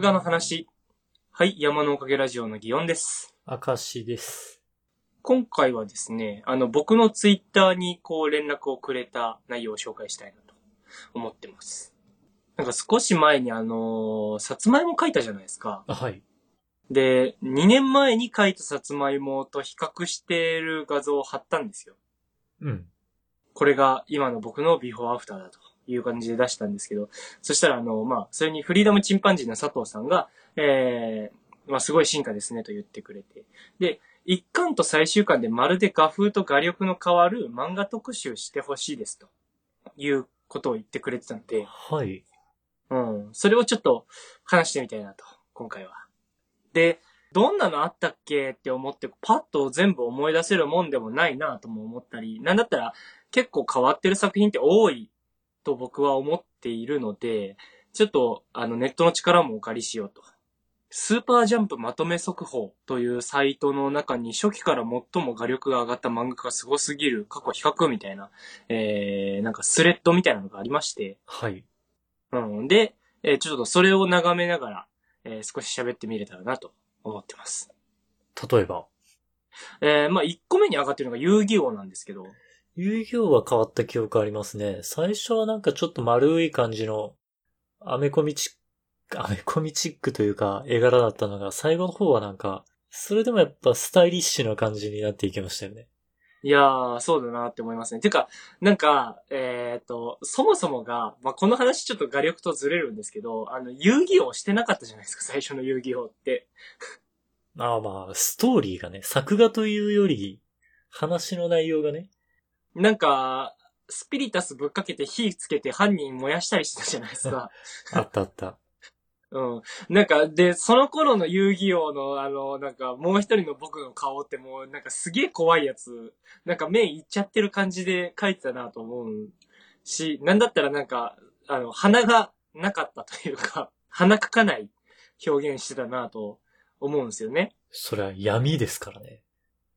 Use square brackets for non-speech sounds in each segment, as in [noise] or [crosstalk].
作画の話。はい、山のおかげラジオの祇園です。明石です。今回はですね、あの、僕のツイッターにこう連絡をくれた内容を紹介したいなと思ってます。なんか少し前にあのーさつまいも書いたじゃないですか。あ、はい。で、2年前に書いたさつまいもと比較してる画像を貼ったんですよ。うん。これが今の僕のビフォーアフターだという感じで出したんですけど、そしたらあの、まあ、それにフリーダムチンパンジーの佐藤さんが、えー、まあ、すごい進化ですねと言ってくれて。で、一巻と最終巻でまるで画風と画力の変わる漫画特集してほしいですということを言ってくれてたので、はい。うん。それをちょっと話してみたいなと、今回は。で、どんなのあったっけって思って、パッと全部思い出せるもんでもないなとも思ったり、なんだったら結構変わってる作品って多いと僕は思っているので、ちょっとあのネットの力もお借りしようと。スーパージャンプまとめ速報というサイトの中に初期から最も画力が上がった漫画家がすごすぎる過去比較みたいな、えー、なんかスレッドみたいなのがありまして、はい。うん。で、えーちょっとそれを眺めながら、えー少し喋ってみれたらなと思ってます。例えば、えーまあ、1個目に上がってるのが遊戯王なんですけど、遊戯王は変わった記憶ありますね。最初はなんかちょっと丸い感じの、アメコミチック、[laughs] アメコミチックというか、絵柄だったのが、最後の方はなんか、それでもやっぱスタイリッシュな感じになっていきましたよね。いやー、そうだなって思いますね。てか、なんか、えっ、と、そもそもが、まあ、この話ちょっと画力とずれるんですけど、あの、遊戯王してなかったじゃないですか、最初の遊戯王って。[laughs] ああまあ、ストーリーがね、作画というより、話の内容がね。なんか、スピリタスぶっかけて火つけて犯人燃やしたりしてたじゃないですか。[laughs] あったあった。うん。なんか、で、その頃の遊戯王の、あの、なんか、もう一人の僕の顔ってもう、なんかすげえ怖いやつ、なんか目いっちゃってる感じで描いてたなと思うし、なんだったらなんか、あの、鼻がなかったというか、[laughs] 鼻かかない表現してたなと思うんですよね。それは闇ですからね。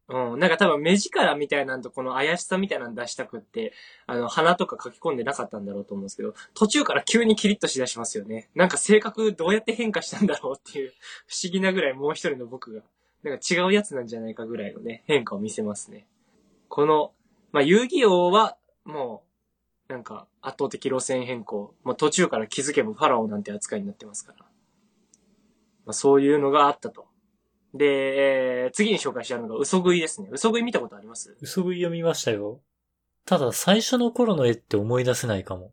うん。なんか多分目力みたいなんとこの怪しさみたいなの出したくって、あの、鼻とか書き込んでなかったんだろうと思うんですけど、途中から急にキリッとしだしますよね。なんか性格どうやって変化したんだろうっていう、[laughs] 不思議なぐらいもう一人の僕が、なんか違うやつなんじゃないかぐらいのね、変化を見せますね。この、まあ、遊戯王は、もう、なんか圧倒的路線変更。もう途中から気づけばファラオなんて扱いになってますから。まあ、そういうのがあったと。で、えー次に紹介したのが嘘食いですね。嘘食い見たことあります？嘘食いを見ましたよ。ただ、最初の頃の絵って思い出せないかも。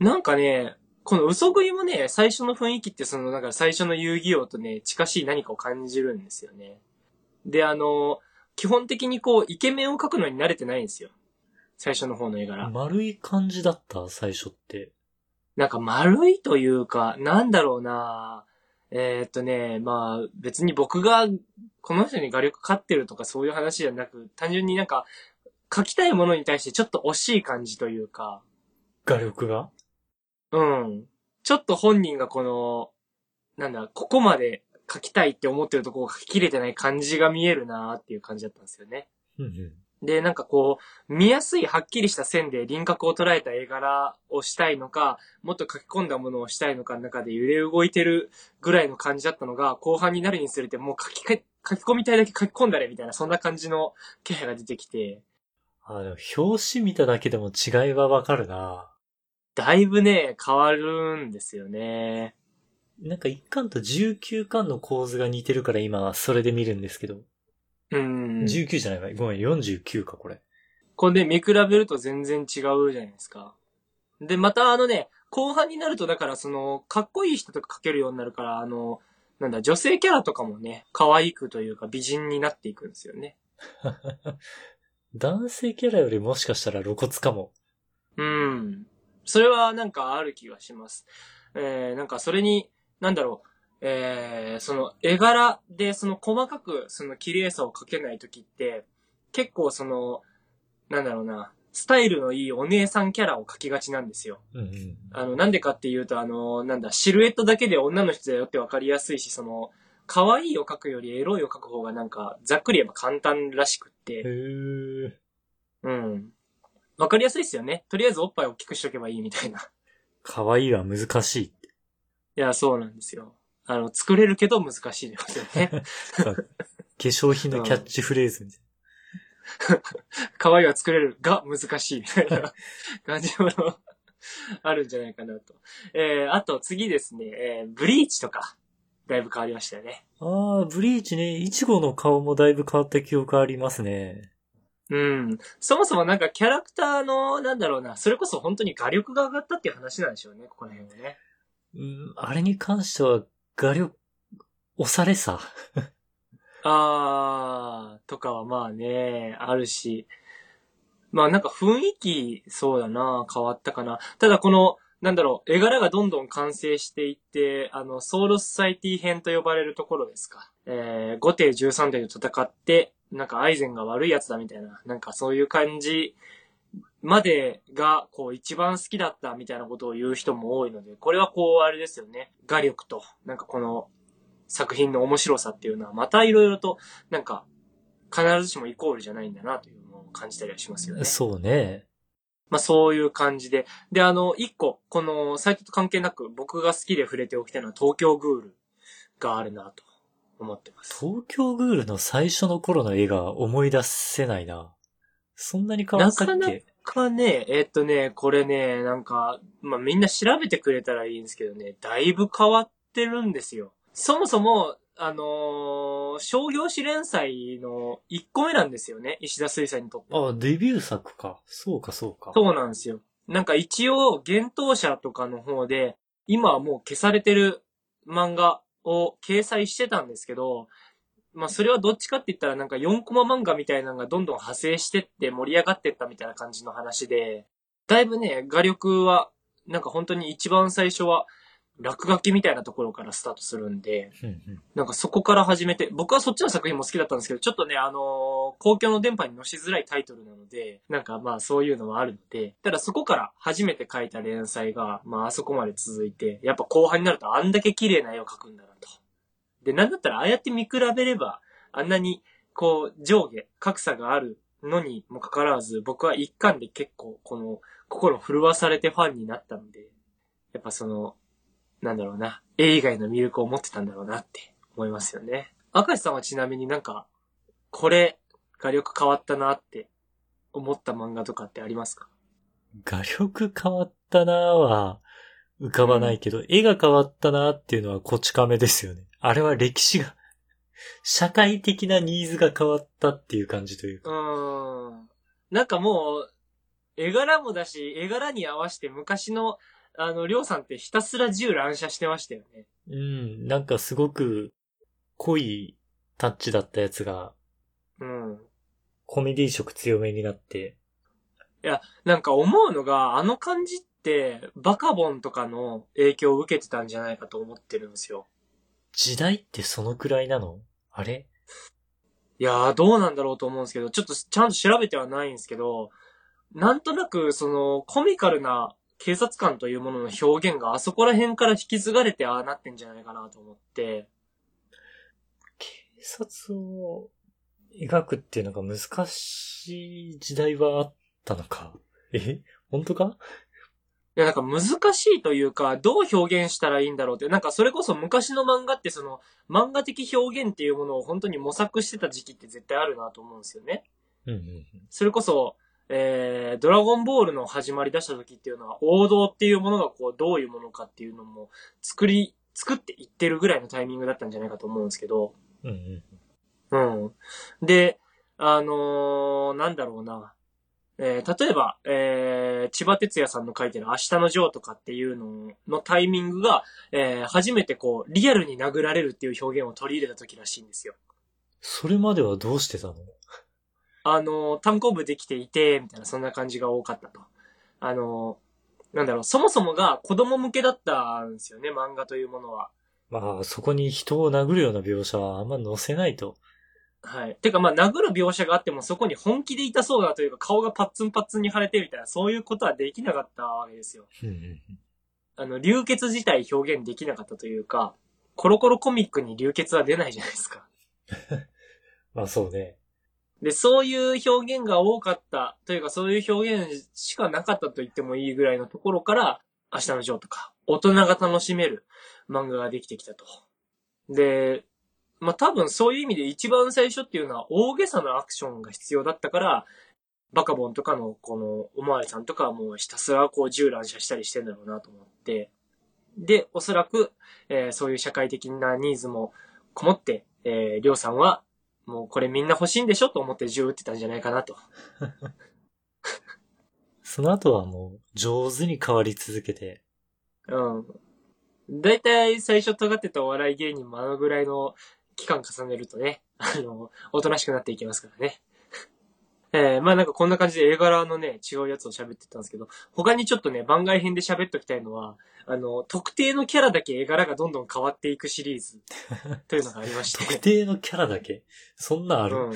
なんかね、この嘘食いもね、最初の雰囲気ってその、なんか最初の遊戯王とね、近しい何かを感じるんですよね。で、あの、基本的にこう、イケメンを描くのに慣れてないんですよ。最初の方の絵柄。丸い感じだった、最初って。なんか丸いというか、なんだろうなえーっとね、まあ、別に僕が、この人に画力勝ってるとかそういう話じゃなく、単純になんか、描きたいものに対してちょっと惜しい感じというか、画力が？うん。ちょっと本人がこの、なんだ、ここまで書きたいって思ってるところを書ききれてない感じが見えるなーっていう感じだったんですよね。うんうん。で、なんかこう、見やすいはっきりした線で輪郭を捉えた絵柄をしたいのか、もっと書き込んだものをしたいのかの中で揺れ動いてるぐらいの感じだったのが、後半になるにつれてもう書きか、書き込みたいだけ書き込んだれみたいな、そんな感じの気配が出てきて、あ、でも表紙見ただけでも違いはわかるなだいぶね、変わるんですよね。なんか1巻と19巻の構図が似てるから今はそれで見るんですけど。うん。19じゃないわ。ごめん、49か、これ。これで見比べると全然違うじゃないですか。で、またあのね、後半になるとだからその、かっこいい人とか描けるようになるから、あの、なんだ、女性キャラとかもね、可愛くというか美人になっていくんですよね。[laughs] 男性キャラよりもしかしたら露骨かも。うん。それはなんかある気がします。えー、なんかそれに、なんだろう、えー、その絵柄でその細かくその綺麗さを描けないときって、結構その、なんだろうな、スタイルのいいお姉さんキャラを描きがちなんですよ。うんうん。あの、なんでかっていうと、あの、なんだ、シルエットだけで女の人だよってわかりやすいし、その、可愛いを描くよりエロいを描く方がなんか、ざっくり言えば簡単らしくっへて、ー。うん。わかりやすいですよね。とりあえずおっぱい大きくしとけばいいみたいな。い可愛いは難しい。や、そうなんですよ。あの、作れるけど難しいですよね。化粧品のキャッチフレーズみたい [laughs] 可愛いは作れるが難しいみたいな感じのあるんじゃないかなと。えー、あと次ですね、えー、ブリーチとか、だいぶ変わりましたよね。な。ああ、ブリーチね、イチゴの顔もだいぶ変わった記憶ありますね。うん。そもそもなんかキャラクターの、なんだろうな、それこそ本当に画力が上がったっていう話なんでしょうね、ここら辺はね。うん、あれに関しては画力、押されさ。あー、とかはまあね、あるし。まあなんか雰囲気、そうだな、変わったかな。ただこの、なんだろう、絵柄がどんどん完成していって、あの、ソウルソサイティ編と呼ばれるところですか。えー、5艇13艇と戦って、なんかアイゼンが悪いやつだみたいな、なんかそういう感じまでが、こう一番好きだったみたいなことを言う人も多いので、これはこうあれですよね。画力と、なんかこの作品の面白さっていうのは、またいろいろと、なんか、必ずしもイコールじゃないんだなというのを感じたりはしますよね。そうね。まあそういう感じで。で、あの、一個、このサイトと関係なく僕が好きで触れておきたいのは東京グールがあるなと思ってます。東京グールの最初の頃の絵が思い出せないな。そんなに変わったっけ？なかね、えっとね、これね、なんか、まあみんな調べてくれたらいいんですけどね、だいぶ変わってるんですよ。そもそも、あのー商業誌連載の1個目なんですよね、石田水産にとって。あ、デビュー作か。そうか、そうか。そうなんですよ。なんか一応、幻冬者とかの方で、今はもう消されてる漫画を掲載してたんですけど、まあそれはどっちかって言ったらなんか4コマ漫画みたいなのがどんどん派生してって盛り上がってったみたいな感じの話で、だいぶね、画力は、なんか本当に一番最初は落書きみたいなところからスタートするんで、なんかそこから始めて、僕はそっちの作品も好きだったんですけど、ちょっとね、あのー公共の電波に乗しづらいタイトルなので、なんかまあそういうのはあるので、ただそこから初めて書いた連載が、まああそこまで続いて、やっぱ後半になるとあんだけ綺麗な絵を描くんだなと。で、なんだったらああやって見比べれば、あんなにこう上下、格差があるのにもかかわらず、僕は一巻で結構この心震わされてファンになったので、やっぱその、なんだろうな、絵以外の魅力を持ってたんだろうなって思いますよね。明石さんはちなみになんか、これ、画力変わったなって思った漫画とかってありますか？画力変わったなぁは浮かばないけど、絵が変わったなぁっていうのはこち亀ですよね。あれは歴史が、社会的なニーズが変わったっていう感じといううか。ーん。なんかもう、絵柄もだし、絵柄に合わせて昔の、あの、りょうさんってひたすら銃乱射してましたよね。うん、なんかすごく濃いタッチだったやつがうん。コメディ色強めになって、なんか思うのが、あの感じって、バカボンとかの影響を受けてたんじゃないかと思ってるんですよ。時代ってそのくらいなの？あれ？いやー、どうなんだろうと思うんですけど、ちょっとちゃんと調べてはないんですけど、なんとなく、その、コミカルな警察官というものの表現があそこら辺から引き継がれてああなってんじゃないかなと思って、警察を描くっていうのが難しい時代はあったのか？え？本当か？いや、なんか難しいというか、どう表現したらいいんだろうって、なんかそれこそ昔の漫画ってその、漫画的表現っていうものを本当に模索してた時期って絶対あるなと思うんですよね。うんうんそれこそ、えー、ドラゴンボールの始まり出した時っていうのは、王道っていうものがこう、どういうものかっていうのも、作り、作っていってるぐらいのタイミングだったんじゃないかと思うんですけど、うん。うんうん。うん。で、あのーなんだろうな。えー例えば、えー千葉哲也さんの書いてる明日のジョーとかっていうののタイミングが、えー初めてこう、リアルに殴られるっていう表現を取り入れた時らしいんですよ。それまではどうしてたの？あのー単行部できていて、みたいな、そんな感じが多かったと。あのーなんだろう、そもそもが子供向けだったんですよね、漫画というものは。まあ、そこに人を殴るような描写はあんま載せないと。はい。てか、まあ、殴る描写があっても、そこに本気で痛そうだというか、顔がパッツンパッツンに腫れてみたいな、そういうことはできなかったわけですよ。あの、流血自体表現できなかったというか、コロコロコミックに流血は出ないじゃないですか。[laughs] まあそうね。で、そういう表現が多かった、というか、そういう表現しかなかったと言ってもいいぐらいのところから、明日のジョーとか、大人が楽しめる漫画ができてきたとで、まあ、多分そういう意味で一番最初っていうのは大げさなアクションが必要だったから、バカボンとかのこのおまわりさんとかはもうひたすらこう銃乱射したりしてんだろうなと思って、で、おそらく、えーそういう社会的なニーズもこもって、えー、りょうさんは、もうこれみんな欲しいんでしょと思って銃撃ってたんじゃないかなと。[laughs] その後はもう上手に変わり続けて、うん。だいたい最初尖ってたお笑い芸人もあのぐらいの期間重ねるとね、あの、おとなしくなっていきますからね。[laughs] えー、まあなんかこんな感じで絵柄のね、違うやつを喋ってたんですけど、他にちょっとね、番外編で喋っときたいのは、あの、特定のキャラだけ絵柄がどんどん変わっていくシリーズ [laughs] というのがありまして。特定のキャラだけ？そんなんある、うん。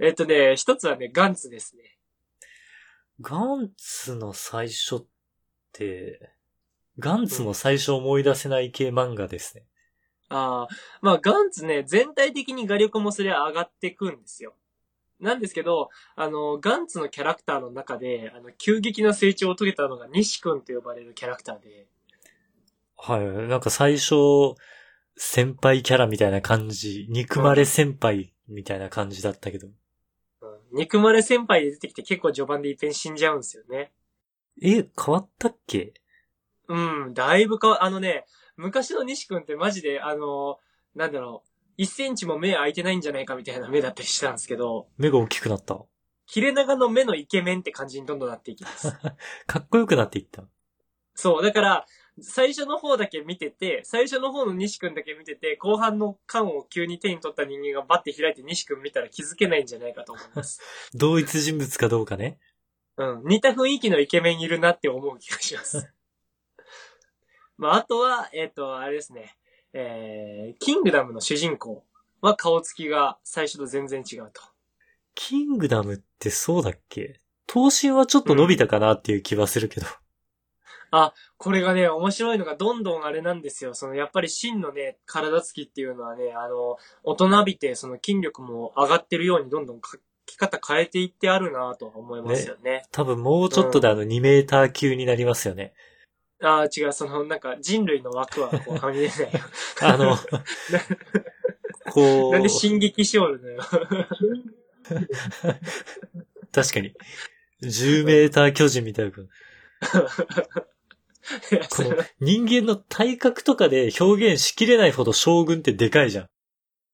えっとね、一つはね、ガンツですね。ガンツの最初って、ガンツの最初思い出せない系漫画ですね。ああ、まあガンツね、全体的に画力もそれは上がっていくんですよ。なんですけど、あの、ガンツのキャラクターの中で、あの、急激な成長を遂げたのが西君と呼ばれるキャラクターで、はい。なんか最初、先輩キャラみたいな感じ、憎まれ先輩みたいな感じだったけど。うん、憎まれ先輩で出てきて結構序盤で一変死んじゃうんですよね。え、変わったっけ？うん、だいぶかわ、あのね、昔の西君ってマジで、あの、なんだろう、1センチも目開いてないんじゃないかみたいな目だったりしたんですけど、目が大きくなった。切れ長の目のイケメンって感じにどんどんなっていきます。[laughs] かっこよくなっていった。そう、だから、最初の方だけ見てて、最初の方の西君だけ見てて、後半の缶を急に手に取った人間がバッて開いて西君見たら気づけないんじゃないかと思います。[laughs] 同一人物かどうかね。うん。似た雰囲気のイケメンいるなって思う気がします。まあ、あとは、えっ、と、あれですね。えー、キングダムの主人公は顔つきが最初と全然違うと。キングダムってそうだっけ？頭身はちょっと伸びたかなっていう気はするけど。これがね、面白いのがどんどんあれなんですよ。その、やっぱり真のね、体つきっていうのはね、あの、大人びて、その筋力も上がってるようにどんどん書き方変えていってあるなとは思いますよね。多分もうちょっとであの2メーター級になりますよね。ああ、違う、その、なんか人類の枠はこうはみ出ないよ。[laughs] あの、こう、なんで進撃しおるのよ。確かに。10メーター巨人みたいな。[laughs] この人間の体格とかで表現しきれないほど将軍ってでかいじゃん。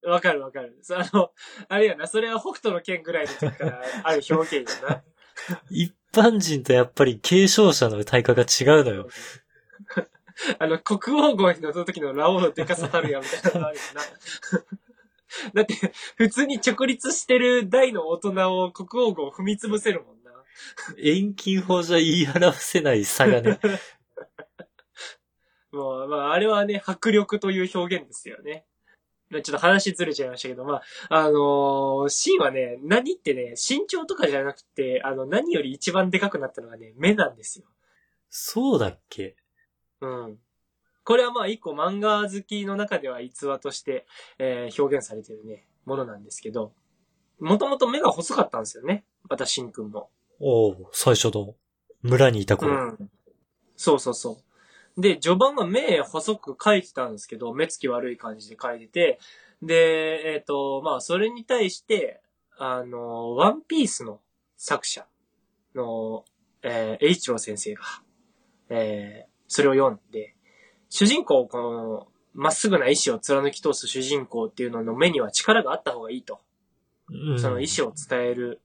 わかるわかる。そあの、あれやな、それは北斗の剣ぐらいの時からある表現やな。[laughs] 一般人とやっぱり継承者の体格が違うのよ。あの、国王号に乗った時のラオウのデカさたるやみたいなのあるよな。[laughs] だって、普通に直立してる大の大人を国王号踏み潰せるもんな。遠近法じゃ言い表せない差がね。[laughs] もう、まあ、あれはね、迫力という表現ですよね。ちょっと話ずれちゃいましたけど、まあ、あのーシーンはね、何ってね、身長とかじゃなくて、あの、何より一番でかくなったのがね、目なんですよ。そうだっけ？うん。これはまあ一個漫画好きの中では逸話として、えー表現されてるね、ものなんですけど、もともと目が細かったんですよね。またしんくんも。おお最初の村にいたう頃。ん。そうそうそう。で、序盤は目細く描いてたんですけど、目つき悪い感じで描いてて、で、えっ、と、まあ、それに対して、あの、ワンピースの作者の、えー、エイチロー先生が、えー、それを読んで、主人公、この、まっすぐな意志を貫き通す主人公っていうのの目には力があった方がいいと。うんその意思を伝える、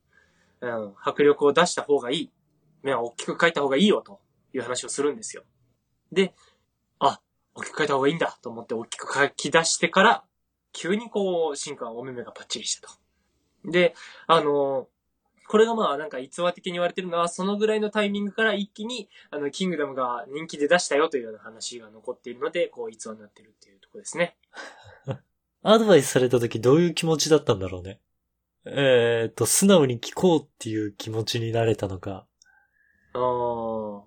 うん、迫力を出した方がいい。目は大きく描いた方がいいよ、という話をするんですよ。で、あ、大きく描いた方がいいんだ、と思って大きく描き出してから、急にこう、進化はお目目がパッチリしたと。で、あのこれがまあなんか逸話的に言われてるのは、そのぐらいのタイミングから一気に、あの、キングダムが人気で出したよというような話が残っているので、こう、逸話になってるっていうところですね。[laughs] アドバイスされた時どういう気持ちだったんだろうね。えーっと、素直に聞こうっていう気持ちになれたのか。ああ。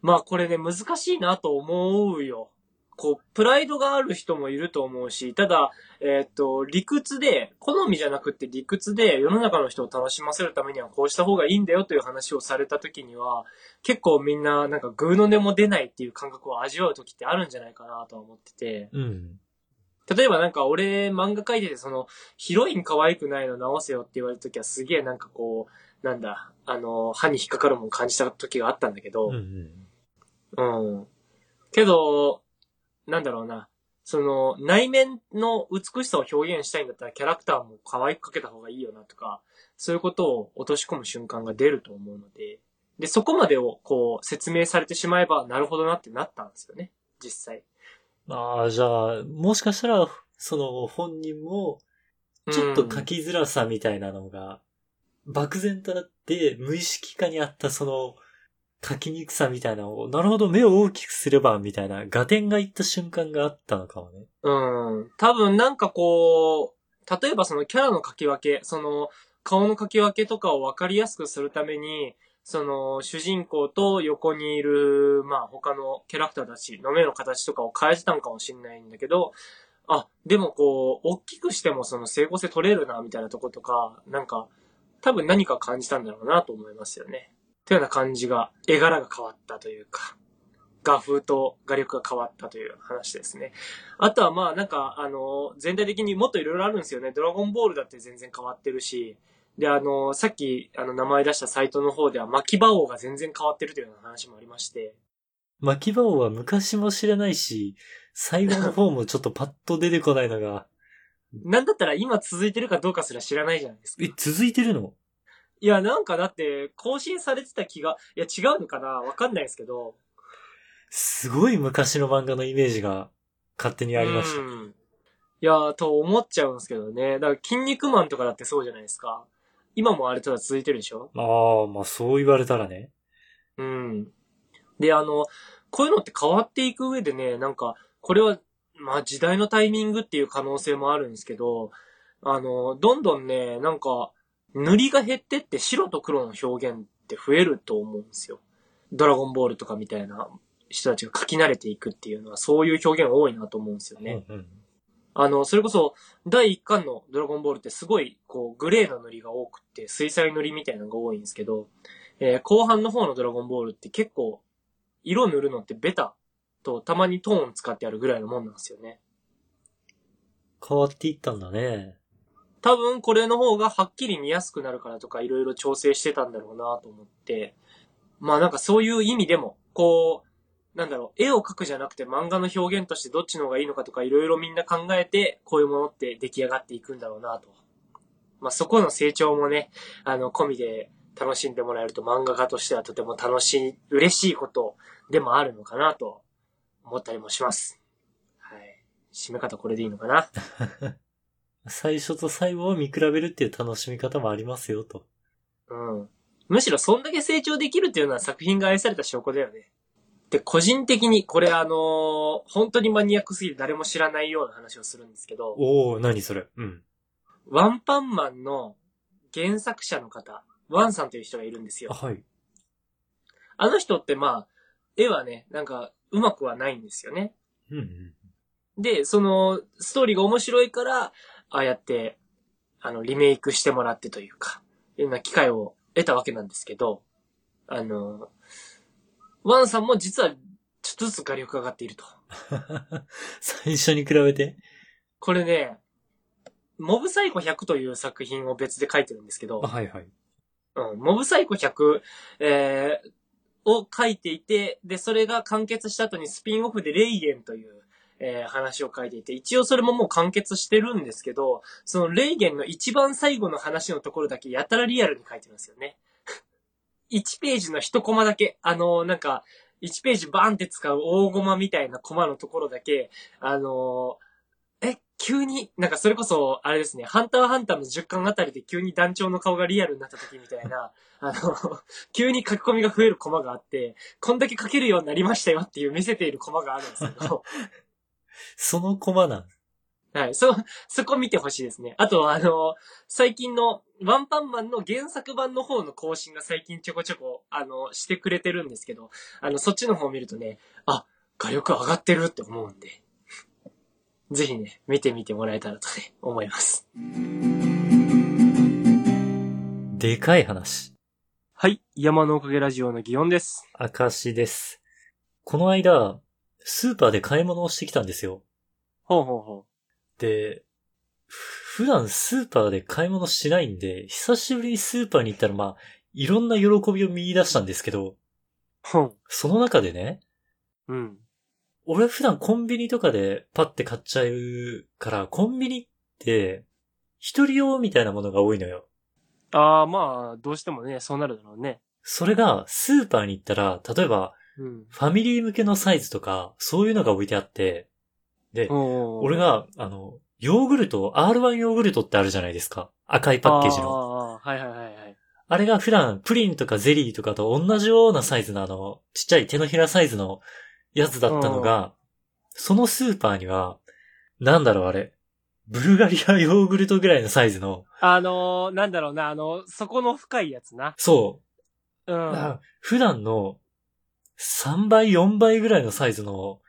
まあこれね、難しいなと思うよ。こう、プライドがある人もいると思うし、ただ、えーっと、理屈で、好みじゃなくて理屈で世の中の人を楽しませるためにはこうした方がいいんだよという話をされた時には、結構みんななんかグーの音も出ないっていう感覚を味わう時ってあるんじゃないかなとは思ってて。うん。例えばなんか俺漫画描いててそのヒロイン可愛くないの直せよって言われた時はすげえなんかこう、なんだ、あの、歯に引っかかるもん感じた時があったんだけど、うんうん。うん。けど、なんだろうな。その、内面の美しさを表現したいんだったらキャラクターも可愛く描けた方がいいよなとか、そういうことを落とし込む瞬間が出ると思うので、で、そこまでをこう説明されてしまえばなるほどなってなったんですよね。実際。ああ、じゃあ、もしかしたら、その本人も、ちょっと書きづらさみたいなのが、漠然とあって、無意識化にあったその、書きにくさみたいなを、なるほど、目を大きくすれば、みたいな、合点がいった瞬間があったのかもね。うん。多分なんかこう、例えばそのキャラの書き分け、その顔の書き分けとかを分かりやすくするために、その主人公と横にいる、まあ他のキャラクターたちの目の形とかを変えてたんかもしれないんだけど、あ、でもこう、大きくしてもその整合性取れるな、みたいなとことか、なんか、多分何か感じたんだろうなと思いますよね。というような感じが、絵柄が変わったというか、画風と画力が変わったという話ですね。あとはまあなんか、あの、全体的にもっといろいろあるんですよね。ドラゴンボールだって全然変わってるし、で、あの、さっき、あの、名前出したサイトの方では、巻き場王が全然変わってるというような話もありまして、巻き場王は昔も知らないし、最後の方もちょっとパッと出てこないのが、[laughs] なんだったら今続いてるかどうかすら知らないじゃないですか。え、続いてるの？いや、なんかだって、更新されてた気が、いや、違うのかな？わかんないですけど。すごい昔の漫画のイメージが勝手にありました。うんいや、と思っちゃうんですけどね。だから、筋肉マンとかだってそうじゃないですか。今もあれただ続いてるでしょ？ああ、まあそう言われたらね。うん。で、あの、こういうのって変わっていく上でね、なんか、これは、まあ時代のタイミングっていう可能性もあるんですけど、あの、どんどんね、なんか、塗りが減ってって白と黒の表現って増えると思うんですよ。ドラゴンボールとかみたいな人たちが書き慣れていくっていうのは、そういう表現多いなと思うんですよね。うんうん。あの、それこそ、第1巻のドラゴンボールってすごい、こう、グレーな塗りが多くって、水彩塗りみたいなのが多いんですけど、えー後半の方のドラゴンボールって結構、色塗るのってベタと、たまにトーン使ってあるぐらいのもんなんですよね。変わっていったんだね。多分これの方がはっきり見やすくなるからとかいろいろ調整してたんだろうなと思って、まあなんかそういう意味でも、こう、なんだろう、絵を描くじゃなくて漫画の表現としてどっちの方がいいのかとかいろいろみんな考えて、こういうものって出来上がっていくんだろうなと。まあそこの成長もね、あの、込みで楽しんでもらえると漫画家としてはとても楽しい、嬉しいことでもあるのかなと思ったりもします。はい。締め方これでいいのかな？[laughs] 最初と最後を見比べるっていう楽しみ方もありますよと。うん。むしろそんだけ成長できるっていうのは作品が愛された証拠だよね。で、個人的に、これあのー本当にマニアックすぎて誰も知らないような話をするんですけど、おお何それ。うん。ワンパンマンの原作者の方、ワンさんという人がいるんですよ。あはい。あの人ってまあ、絵はね、なんか、うまくはないんですよね。うんうん。で、その、ストーリーが面白いから、ああやって、あの、リメイクしてもらってというか、いろんな機会を得たわけなんですけど、あの、ワンさんも実は、ちょっとずつ画力が上がっていると。[laughs] 最初に比べて？これね、モブサイコ100という作品を別で書いてるんですけどあ、はいはい。うん、モブサイコ100、えーを書いていて、で、それが完結した後にスピンオフでレイゲンという、えー話を書いていて、一応それももう完結してるんですけど、そのレイゲンの一番最後の話のところだけやたらリアルに書いてるんですよね。[laughs] 1ページの1コマだけ、あのなんか、1ページバーンって使う大コマみたいなコマのところだけ、あのえ、急に、なんかそれこそ、あれですね、ハンターハンターの10巻あたりで急に団長の顔がリアルになった時みたいな、[laughs] あの、急に書き込みが増えるコマがあって、こんだけ書けるようになりましたよっていう見せているコマがあるんですけど、そのコマなん。はい、そ、[laughs] そこ見てほしいですね。あとは、あの、最近のワンパンマンの原作版の方の更新が最近ちょこちょこ、あの、してくれてるんですけど、あの、そっちの方を見るとね、あ、画力上がってるって思うんで、ぜひね、見てみてもらえたらとね、思います。でかい話。はい、山のおかげラジオの祇園です。証です。この間、スーパーで買い物をしてきたんですよ。ほうほうほで、ふ普段スーパーで買い物しないんで、久しぶりにスーパーに行ったらまあ、いろんな喜びを見出したんですけど、ほん。その中でね、うん。俺普段コンビニとかでパッて買っちゃうから、コンビニって、一人用みたいなものが多いのよ。ああ、まあ、どうしてもね、そうなるだろうね。それがスーパーに行ったら、例えばうん。ファミリー向けのサイズとか、そういうのが置いてあって、で、俺俺が、あの、ヨーグルト、R1 ヨーグルトってあるじゃないですか。赤いパッケージの。はいはいはいはい。あれが普段プリンとかゼリーとかと同じようなサイズのあの、ちっちゃい手のひらサイズのやつだったのが、そのスーパーには、なんだろうあれ、ブルガリアヨーグルトぐらいのサイズの、あのー、なんだろうな、あの、底の深いやつな。そうう、ん。あ普段の3倍、4倍ぐらいのサイズの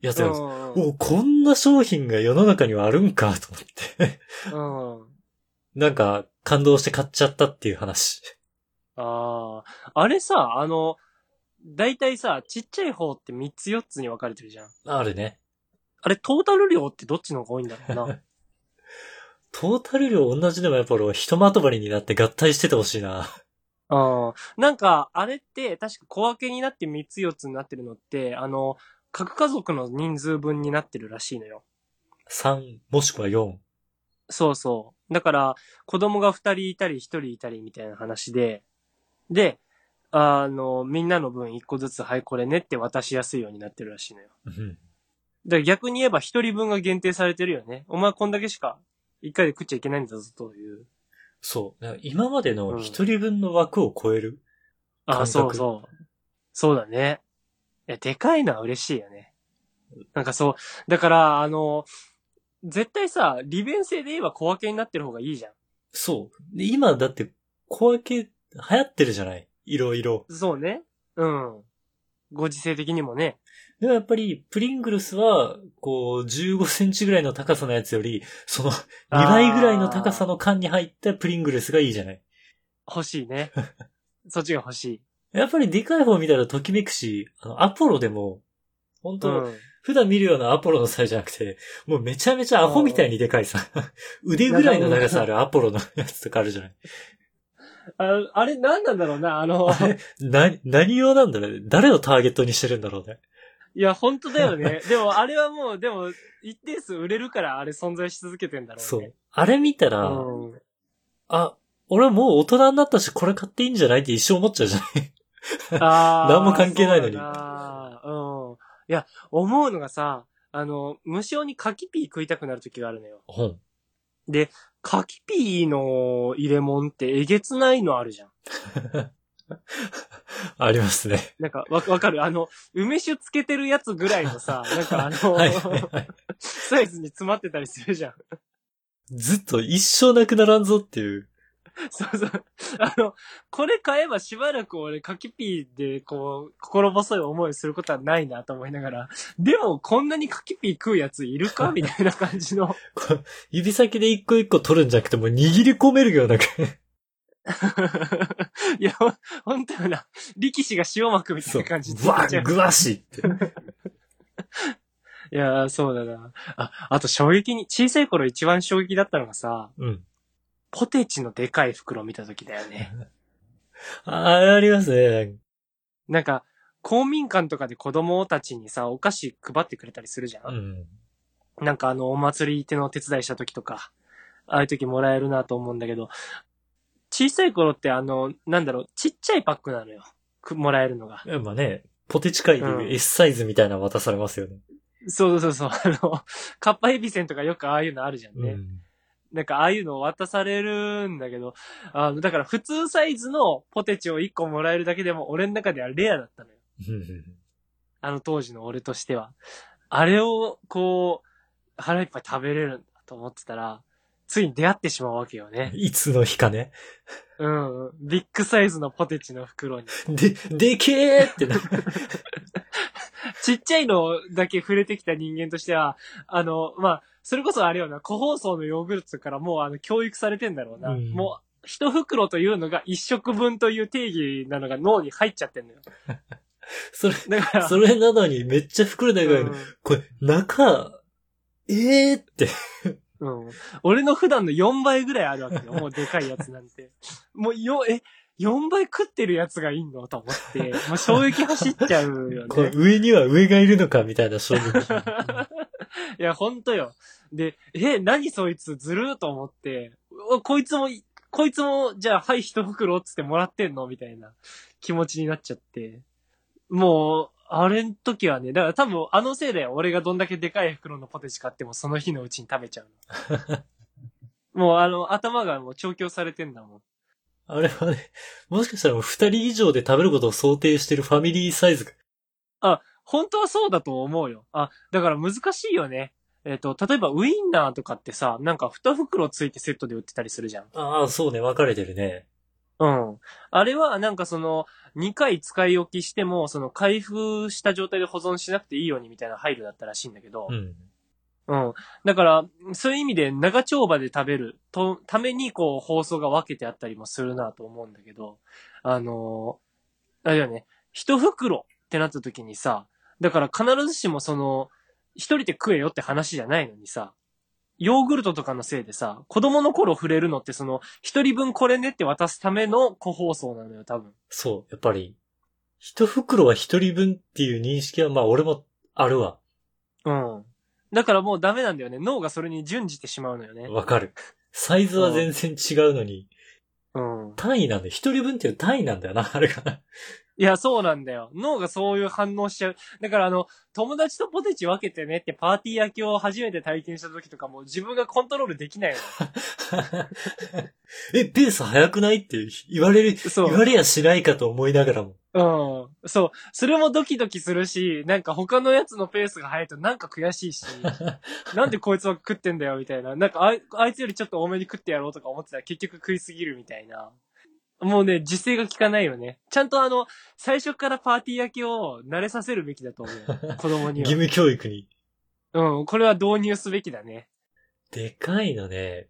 やつなんです。うんお、こんな商品が世の中にはあるんかと思って。うん。なんか、感動して買っちゃったっていう話。ああ、あれさ、あの、だいたいさ、ちっちゃい方って3つ4つに分かれてるじゃん。あるね。あれ、トータル量ってどっちの方が多いんだろうな。[laughs] トータル量同じでもやっぱ俺は一まとまりになって合体しててほしいな。うん。なんか、あれって、確か小分けになって3つ4つになってるのって、あの、各家族の人数分になってるらしいのよ。3、もしくは4。そうそう。だから、子供が2人いたり1人いたりみたいな話で、で、あの、みんなの分1個ずつ、はい、これねって渡しやすいようになってるらしいのよ。うん。だから逆に言えば1人分が限定されてるよね。お前こんだけしか1回で食っちゃいけないんだぞという。そう。今までの一人分の枠を超える。あ、感覚そうそう。そうだね。え、でかいのは嬉しいよね。なんかそう、だから、あの、絶対さ、利便性で言えば小分けになってる方がいいじゃそう。で今だって小分け流行ってるじゃない？いろいろ。ん。そうね。うん。ご時世的にもね。でもやっぱり、プリングルスは、こう、15センチぐらいの高さのやつより、その、2倍ぐらいの高さの缶に入ったプリングルスがいいじゃない？欲しいね。[laughs] そっちが欲しい。やっぱりでかい方見たらときめくし、あの、アポロでも、本う当、ん。普段見るようなアポロのサイズじゃなくて、もうめちゃめちゃアホみたいにでかいさ、腕ぐらいの長さあるアポロのやつとかあるじゃない？ああれ何なんだろうな、あの、あれ、な、何用なんだろう？ね誰をターゲットにしてるんだろうね？いや、本当だよね。[laughs] でも、あれはもう、でも、一定数売れるから、あれ存在し続けてんだろうね。そう。あれ見たら、うん。あ、俺はもう大人になったしこれ買っていいんじゃないって一生思っちゃうじゃない？あー [laughs] 何も関係ないのにそうん。いや、思うのがさ、あの、無性に柿ピー食いたくなる時があるのよ。本。柿ピーの入れ物ってえげつないのあるじゃん。[laughs] [laughs] ありますね。なんか、わ、わかる？あの、梅酒つけてるやつぐらいのさ、[laughs] なんかあの、はいはいはい。サイズに詰まってたりするじゃん。ずっと一生なくならんぞっていう。そうそう。あの、これ買えばしばらく俺、柿ピーで、こう、心細い思いすることはないなと思いながら、でも、こんなに柿ピー食うやついるか？[laughs] みたいな感じの。指先で一個一個取るんじゃなくてもう握り込めるような。[laughs] いや、ほほんとよな。力士が塩巻くみたいな感じでぐわぐわしって。[laughs] いや、そうだな。あ、あと衝撃に、小さい頃一番衝撃だったのがさ、うん。ポテチのでかい袋見た時だよね。[laughs] あ、ありますね。なんか、公民館とかで子供たちにさ、お菓子配ってくれたりするじゃ。うんん。なんかあの、お祭り手の手伝いした時とか、ああいう時もらえるなと思うんだけど、小さい頃ってあの、なんだろう、ちっちゃいパックなのよ。くもらえるのが。まあね、ポテチ界でうんいう S サイズみたいなの渡されますよね。そうそうそう、[laughs] あの、カッパエビセンとかよくああいうのあるじゃんね。うん。なんかああいうの渡されるんだけど、あの、だから普通サイズのポテチを1個もらえるだけでも俺の中ではレアだったのよ。あの当時の俺としては。あれを、こう、腹いっぱい食べれるんだと思ってたら、ついに出会ってしまうわけよね。いつの日かね。うん。ビッグサイズのポテチの袋に。で、でけーってな。[laughs] ちっちゃいのだけ触れてきた人間としては、あの、まあ、それこそあれよな、個包装のヨーグルトからもうあの、教育されてんだろうな。うんもう、一袋というのが一食分という定義なのが脳に入っちゃってんのよ。[laughs] それ、だから、それなのにめっちゃ膨れたぐらいの、うんこれ、中、ええー、って。うん。俺の普段の4倍ぐらいあるわけよ。[laughs] もうでかいやつなんて。もうよ、え、4倍食ってるやつがいんの？と思って、もう衝撃走っちゃうよこれね。上には上がいるのかみたいな衝撃。[laughs] いや、ほんとよ。で、え、何そいつずるーと思って、おこいつも、こいつも、じゃあ、はい、一袋っつってもらってんの？みたいな気持ちになっちゃって。もう、あれん時はね、だから多分あのせいだよ。俺がどんだけでかい袋のポテチ買ってもその日のうちに食べちゃうの。[laughs] もうあの、頭がもう調教されてんだもん。あれはね、もしかしたらもう二人以上で食べることを想定してるファミリーサイズが。本当はそうだと思うよ。あ、だから難しいよね。えっ、と、例えばウインナーとかってさ、なんか二袋ついてセットで売ってたりするじゃん。ああ、そうね、分かれてるね。うん。あれはなんかその、2回使い置きしても、その開封した状態で保存しなくていいようにみたいな配慮だったらしいんだけどう、ん。うん。だから、そういう意味で長丁場で食べると、ためにこう放送が分けてあったりもするなと思うんだけど、あのーあれだよね、一袋ってなった時にさ、だから必ずしもその、一人で食えよって話じゃないのにさ、ヨーグルトとかのせいでさ、子供の頃触れるのってその、一人分これねって渡すための個包装なのよ、多分。そう、やっぱり、一袋は一人分っていう認識は、まあ俺もあるわ。うん。だからもうダメなんだよね。脳がそれに準じてしまうのよね。わかる。サイズは全然違うのに、うん。単位なんだよ。一人分っていう単位なんだよな、あれが。いや、そうなんだよ。脳がそういう反応しちゃう。だからあの、友達とポテチ分けてねってパーティー焼きを初めて体験した時とかも自分がコントロールできない [laughs] え、ペース速くないって言われる、の。そう。言われやしないかと思いながらも。うん。そう。それもドキドキするし、なんか他のやつのペースが速いとなんか悔しいし、[laughs] なんでこいつは食ってんだよみたいな。なんかあいあいつよりちょっと多めに食ってやろうとか思ってたら結局食いすぎるみたいな。もうね、自制が効かないよね。ちゃんとあの、最初からパーティー焼きを慣れさせるべきだと思うよ。[laughs] 子供に義は。務教育に。うん、これは導入すべきだね。でかいのね。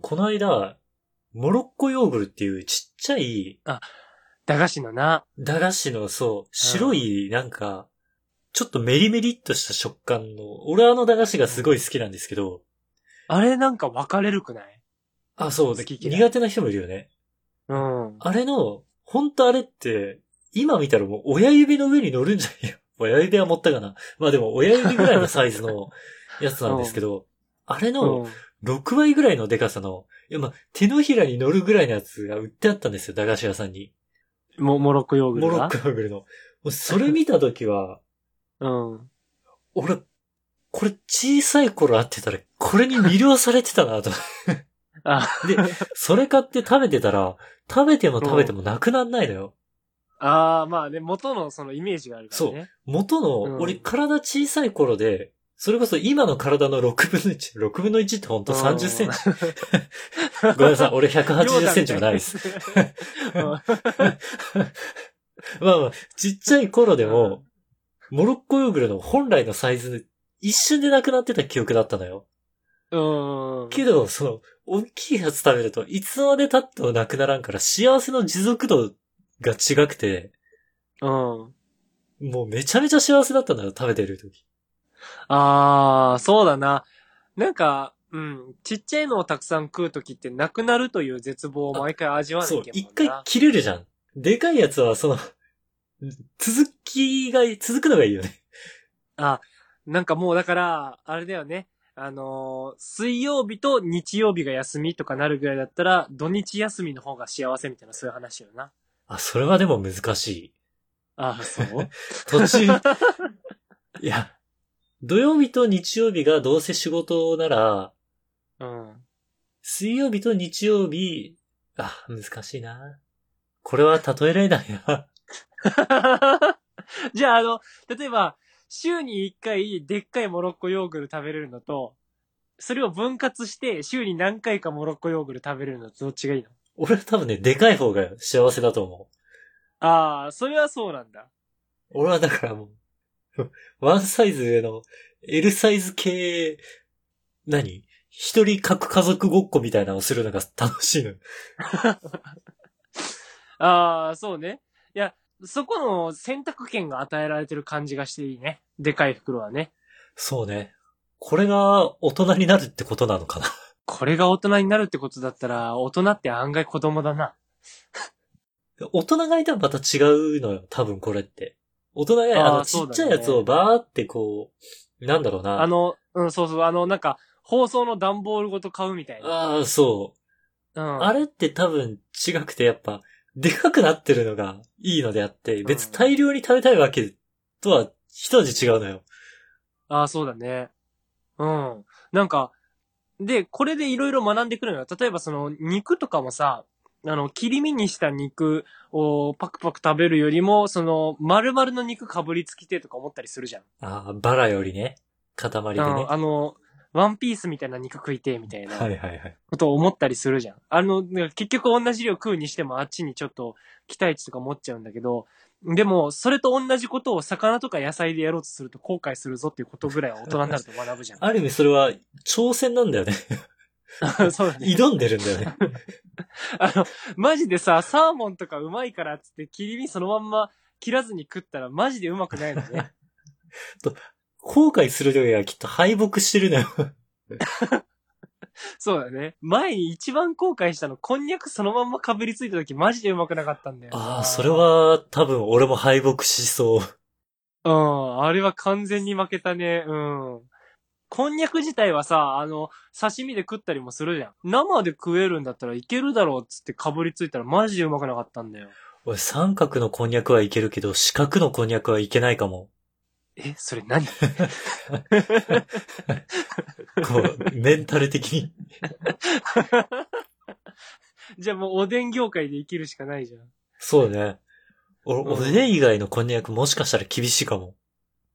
この間、モロッコヨーグルっていうちっちゃい駄菓子のな。駄菓子の、そう、白い、なんか、ちょっとメリメリっとした食感の、俺あの駄菓子がすごい好きなんですけど、あれなんか分かれるくない？あ、そう、苦手な人もいるよね。うん。あれの、本当あれって、今見たらもう親指の上に乗るんじゃないよ。[laughs] 親指は持ったかな。まあでも親指ぐらいのサイズの [laughs] やつなんですけど、あれのうん6倍ぐらいのデカさの、いやまあ手のひらに乗るぐらいのやつが売ってあったんですよ、駄菓子屋さんに。モモロッコヨーグルが？モロッコヨーグルの。もうそれ見たときは、[laughs] うん。俺、これ小さい頃会ってたら、これに魅了されてたなと。あ、で、それ買って食べてたら、食べても食べてもなくなんないのよ。あーまあね、元のそのイメージがあるからね。元の、うん俺体小さい頃で、それこそ今の体の6分の1、6分の1ってほんと30センチ。ごめんなさい、俺180センチもないです。うんまあまあ、ちっちゃい頃でも、モロッコヨーグルの本来のサイズ、一瞬でなくなってた記憶だったのよ。うん。けど、その、大きいやつ食べると、いつまで経ってもなくならんから、幸せの持続度が違くて、うん。もうめちゃめちゃ幸せだったんだよ、食べてる時。あー、そうだな。なんか、うん、ちっちゃいのをたくさん食うときってなくなるという絶望を毎回味わわなそうきゃ、い一回切れるじゃん。でかいやつは、その、[laughs] 続きが、続くのがいいよね。あ、なんかもうだから、あれだよね。あのー水曜日と日曜日が休みとかなるぐらいだったら、土日休みの方が幸せみたいなそういう話よな。あ、それはでも難しい。ああ、そう？[laughs] 途中、いや、土曜日と日曜日がどうせ仕事なら、うん。水曜日と日曜日、あ、難しいな。これは例えられないな。[laughs] じゃあ、あの、例えば、週に1回でっかいモロッコヨーグル食べれるのと、それを分割して週に何回かモロッコヨーグル食べれるのとどっちがいいの？俺は多分ね、でかい方が幸せだと思う。ああ、それはそうなんだ。俺はだからもう、[laughs] ワンサイズ上の L サイズ系、何？一人各家族ごっこみたいなのをするのが楽しいの。[laughs] ああ、そうね。いや、そこの選択権が与えられてる感じがしていいね。でかい袋はね。そうね。これが大人になるってことなのかな。これが大人になるってことだったら、大人って案外子供だな。[laughs] 大人がいたらまた違うのよ、多分これって。大人が、あの、ちっちゃいやつをバーってこう、なんだろうな。あの、うん、そうそう、あの、なんか、放送の段ボールごと買うみたいな。ああ、そう。うん。あれって多分違くてやっぱ、でかくなってるのがいいのであって、別に大量に食べたいわけとは一味違うのよ。ああ、そうだね。うん。なんか、で、これでいろいろ学んでくるのよ。例えばその、肉とかもさ、あの、切り身にした肉をパクパク食べるよりも、その、丸々の肉かぶりつきてとか思ったりするじゃん。ああ、バラよりね、塊でね。うんあの、ワンピースみたいな肉食いてえみたいなはいはいはい。ことを思ったりするじゃん。あの、結局同じ量食うにしてもあっちにちょっと期待値とか持っちゃうんだけど、でも、それと同じことを魚とか野菜でやろうとすると後悔するぞっていうことぐらいは大人になると学ぶじゃん。[laughs] ある意味それは挑戦なんだよね。[laughs] そうだね。挑んでるんだよね。[laughs] あの、マジでさ、サーモンとかうまいからっつって切り身そのまんま切らずに食ったらマジでうまくないのね。後悔するよりはきっと敗北してるのよ。[laughs] そうだね。前に一番後悔したの、こんにゃくそのまんまかぶりついた時マジでうまくなかったんだよな。ああ、それ。は多分俺も敗北しそう。うん、あれは完全に負けたね。うん。こんにゃく自体はさ、あの、刺身で食ったりもするじゃん。生で食えるんだったらいけるだろうっつってかぶりついたらマジでうまくなかったんだよ。俺三角のこんにゃくはいけるけど、四角のこんにゃくはいけないかも。え、それ何？こう、メンタル的に。[laughs] じゃあもうおでん業界で生きるしかないじゃん。そうね。俺、うんおでん以外のこんにゃくもしかしたら厳しいかも。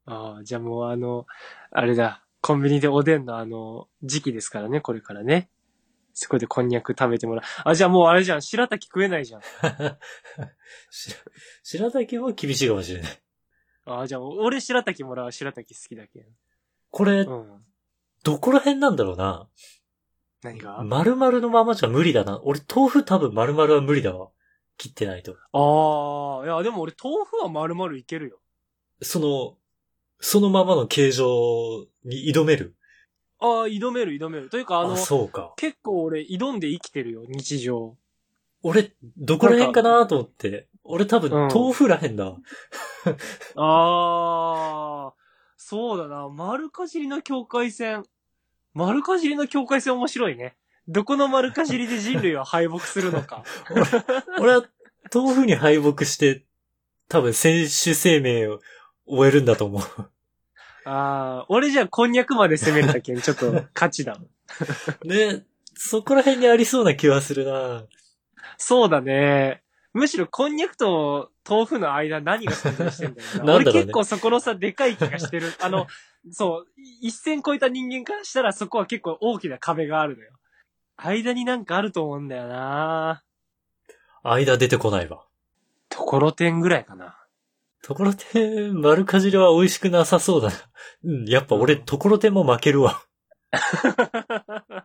ああ、じゃあもうあの、あれだ、コンビニでおでんのあの、時期ですからね、これからね。そこでこんにゃく食べてもらう。あ、じゃあもうあれじゃん、白滝食えないじゃん。[laughs] しら白滝も厳しいかもしれない。ああ、じゃあ俺白滝もらう、白滝好きだけこれ、ど。うん。どこら辺なんだろうな。何が？丸々のままじゃ無理だな。俺、豆腐多分丸々は無理だわ。切ってないと。ああ、いやでも俺豆腐は丸々いけるよ。その、そのままの形状に挑める？ああ、挑める挑める。というかああの、そうか。結構俺挑んで生きてるよ、日常。俺、どこら辺かなと思って。俺多分、うん豆腐ら辺だわ。ああ、そうだな。丸かじりの境界線。丸かじりの境界線面白いね。どこの丸かじりで人類は敗北するのか。[laughs] 俺は、豆腐に敗北して、多分、選手生命を終えるんだと思う。ああ、俺じゃあこんにゃくまで攻めれたけん、ちょっと勝ちだ。[laughs] ね、そこら辺にありそうな気はするなそうだね。むしろこんにゃくと豆腐の間何が存在してんだよな。なんだろうね俺結構そこのさ、でかい気がしてる。[laughs] あの、そう、一線超えた人間からしたらそこは結構大きな壁があるのよ。間になんかあると思うんだよな間出てこないわ。ところてんぐらいかな。ところてん、丸かじりは美味しくなさそうだな。うん、やっぱ俺、ところてんも負けるわ。[laughs]